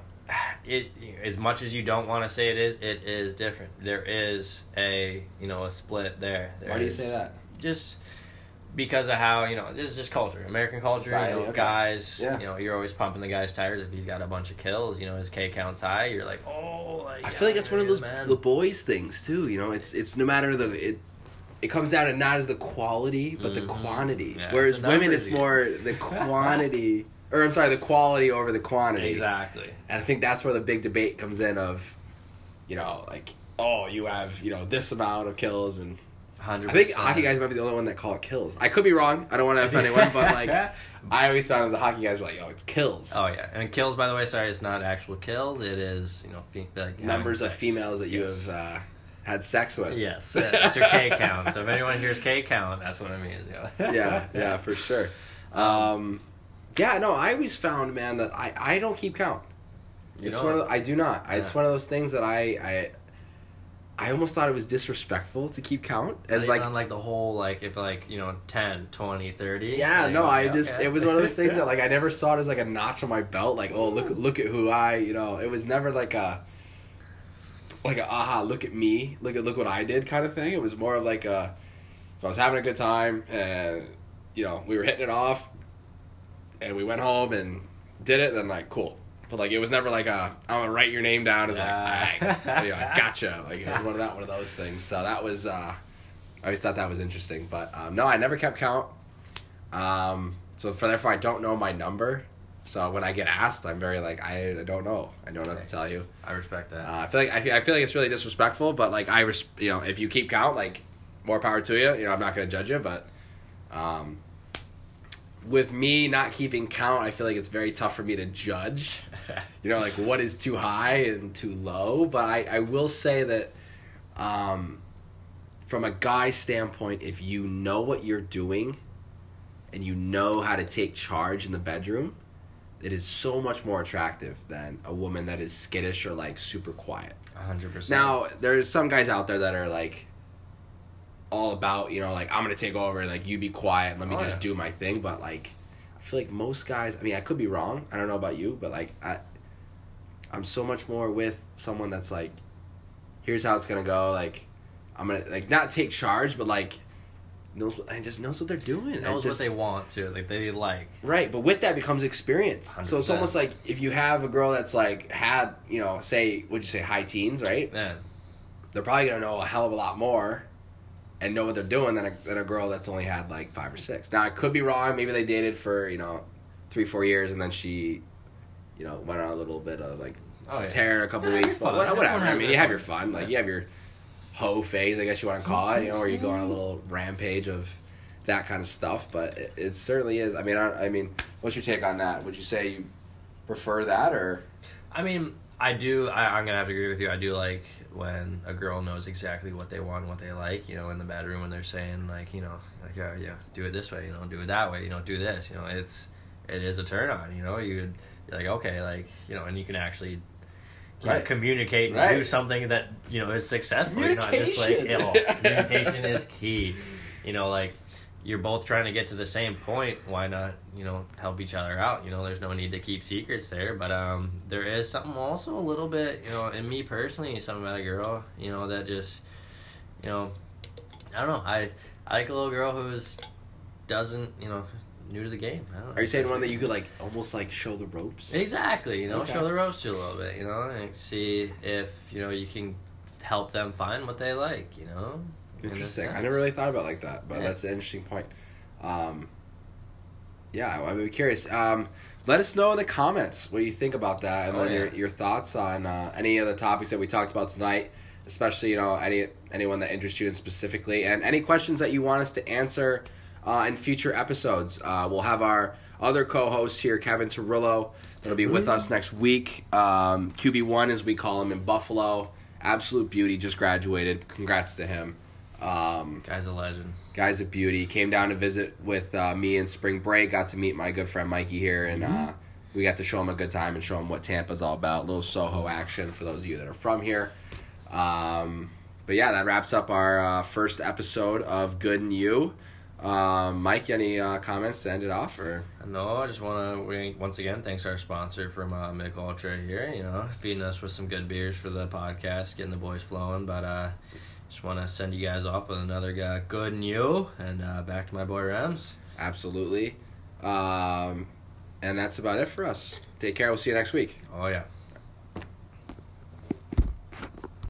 It as much as you don't want to say it is, it is different. There is a you know a split there. There Why do you is- say that? Just because of how you know this is just culture, American culture. Society, you know, okay. guys. Yeah. You know, you're always pumping the guy's tires if he's got a bunch of kills. You know, his K count's high. You're like, oh, like, I feel like that's one of those man. the boys things too. You know, it's it's no matter the it. It comes down to not as the quality, but the Mhm. quantity. Yeah, Whereas the women, it's more the quantity, or I'm sorry, the quality over the quantity. Exactly. And I think that's where the big debate comes in of, you know, like, oh, you have, you know, this amount of kills. And Hundred. I think hockey guys might be the only one that call it kills. I could be wrong. I don't want to offend anyone, but, like, I always found the hockey guys were like, oh, it's kills. Oh yeah, and kills. By the way, sorry, it's not actual kills. It is you know fe- like having Numbers of sex. females that you Yes. have uh, had sex with. Yes, it's your K count. So if anyone hears K count, that's what it means. Yeah. yeah, yeah, for sure. Um, yeah, no, I always found, man, that I, I don't keep count. You It's don't? one of, I do not. I It's one of those things that I, I I almost thought it was disrespectful to keep count as Like on like the whole like if like you know 10, 20, 30. yeah like, no I okay, just it was one of those things that like I never saw it as like a notch on my belt like oh look look at who I you know it was never like a like a aha look at me look at look what I did kind of thing it was more of like a if I was having a good time and you know we were hitting it off and we went home and did it then like cool. But like it was never like a I'm gonna write your name down. Like Yeah. I, you know, gotcha. Like it was one of that one of those things. So that was uh I always thought that was interesting. But um, no I never kept count. Um so for therefore I don't know my number. So when I get asked I'm very like I, I don't know. I don't know what to tell you. I respect that. uh, I feel like I feel, I feel like it's really disrespectful, but like I, res- you know, if you keep count, like more power to you. You know, I'm not gonna judge you, but um, with me not keeping count, I feel like it's very tough for me to judge. You know, like what is too high and too low. But I, I will say that, um, from a guy standpoint, if you know what you're doing, and you know how to take charge in the bedroom, it is so much more attractive than a woman that is skittish or like super quiet. hundred percent. Now, there's some guys out there that are like all about, you know, like I'm gonna take over, like you be quiet and let me Oh, just yeah. do my thing. But like, I feel like most guys. I mean, I could be wrong. I don't know about you, but like, I, I'm so much more with someone that's like, here's how it's gonna go. Like, I'm gonna like not take charge, but like knows what and just knows what they're doing. knows just, what they want to, like they like. Right, but with that becomes experience. So it's almost like if you have a girl that's like had, you know, say, would you say high teens, right? Yeah, They're probably gonna know a hell of a lot more and know what they're doing than a, than a girl that's only had like five or six. Now I could be wrong. Maybe they dated for you know three, four years, and then she, you know, went on a little bit of like oh yeah. tear a couple Yeah, weeks. But fine. what- whatever. I mean, you have your fun. Like Yeah. you have your hoe phase, I guess you want to call it. You know, where you go on a little rampage of that kind of stuff. But it, it certainly is. I mean, I, I mean, what's your take on that? Would you say you prefer that or? I mean, I do. I, I'm gonna have to agree with you. I do like when a girl knows exactly what they want, and what they like. You know, in the bedroom when they're saying like, you know, like yeah, yeah, do it this way. You know, do it that way. You know, do this. You know, it's it is a turn on. You know, you you're like okay, like you know, and you can actually. You know, communicate and do something that you know is successful. You're not just like you know, Communication. communication is key. You know, like you're both trying to get to the same point. Why not, you know, help each other out? You know, there's no need to keep secrets there. But um, there is something also a little bit, you know, in me personally, something about a girl, you know, that just, you know, I don't know. I I like a little girl who's doesn't, you know, new to the game. I don't. Are you saying one that you could like almost like show the ropes? Exactly, you know, Okay. show the ropes to a little bit, you know, and see if you know you can help them find what they like, you know. In Interesting. I never really thought about it like that, but Yeah. that's an interesting point. Um, yeah, I- I'm curious. Um, let us know in the comments what you think about that, and Oh, then your yeah. your thoughts on uh, any of the topics that we talked about tonight. Especially, you know, any anyone that interests you in specifically, and any questions that you want us to answer uh, in future episodes. Uh, we'll have our other co-host here, Kevin Torillo, that'll be with us next week. Um, QB one, as we call him in Buffalo, absolute beauty, just graduated. Congrats to him. Um, Guy's a legend. guy's a beauty. Came down to visit with uh, me in spring break. Got to meet my good friend Mikey here, and uh, we got to show him a good time and show him what Tampa's all about. little Soho action for those of you that are from here. Um, but yeah, that wraps up our uh, first episode of Good and You. Um, Mike, any uh, comments to end it off? Or No, I just want to once again thanks our sponsor from uh, Mich Ultra here. You know, feeding us with some good beers for the podcast, getting the boys flowing. But uh, just want to send you guys off with another guy, good and you, and uh, back to my boy Rams. absolutely. Um, and that's about it for us. Take care. We'll see you next week. Oh yeah.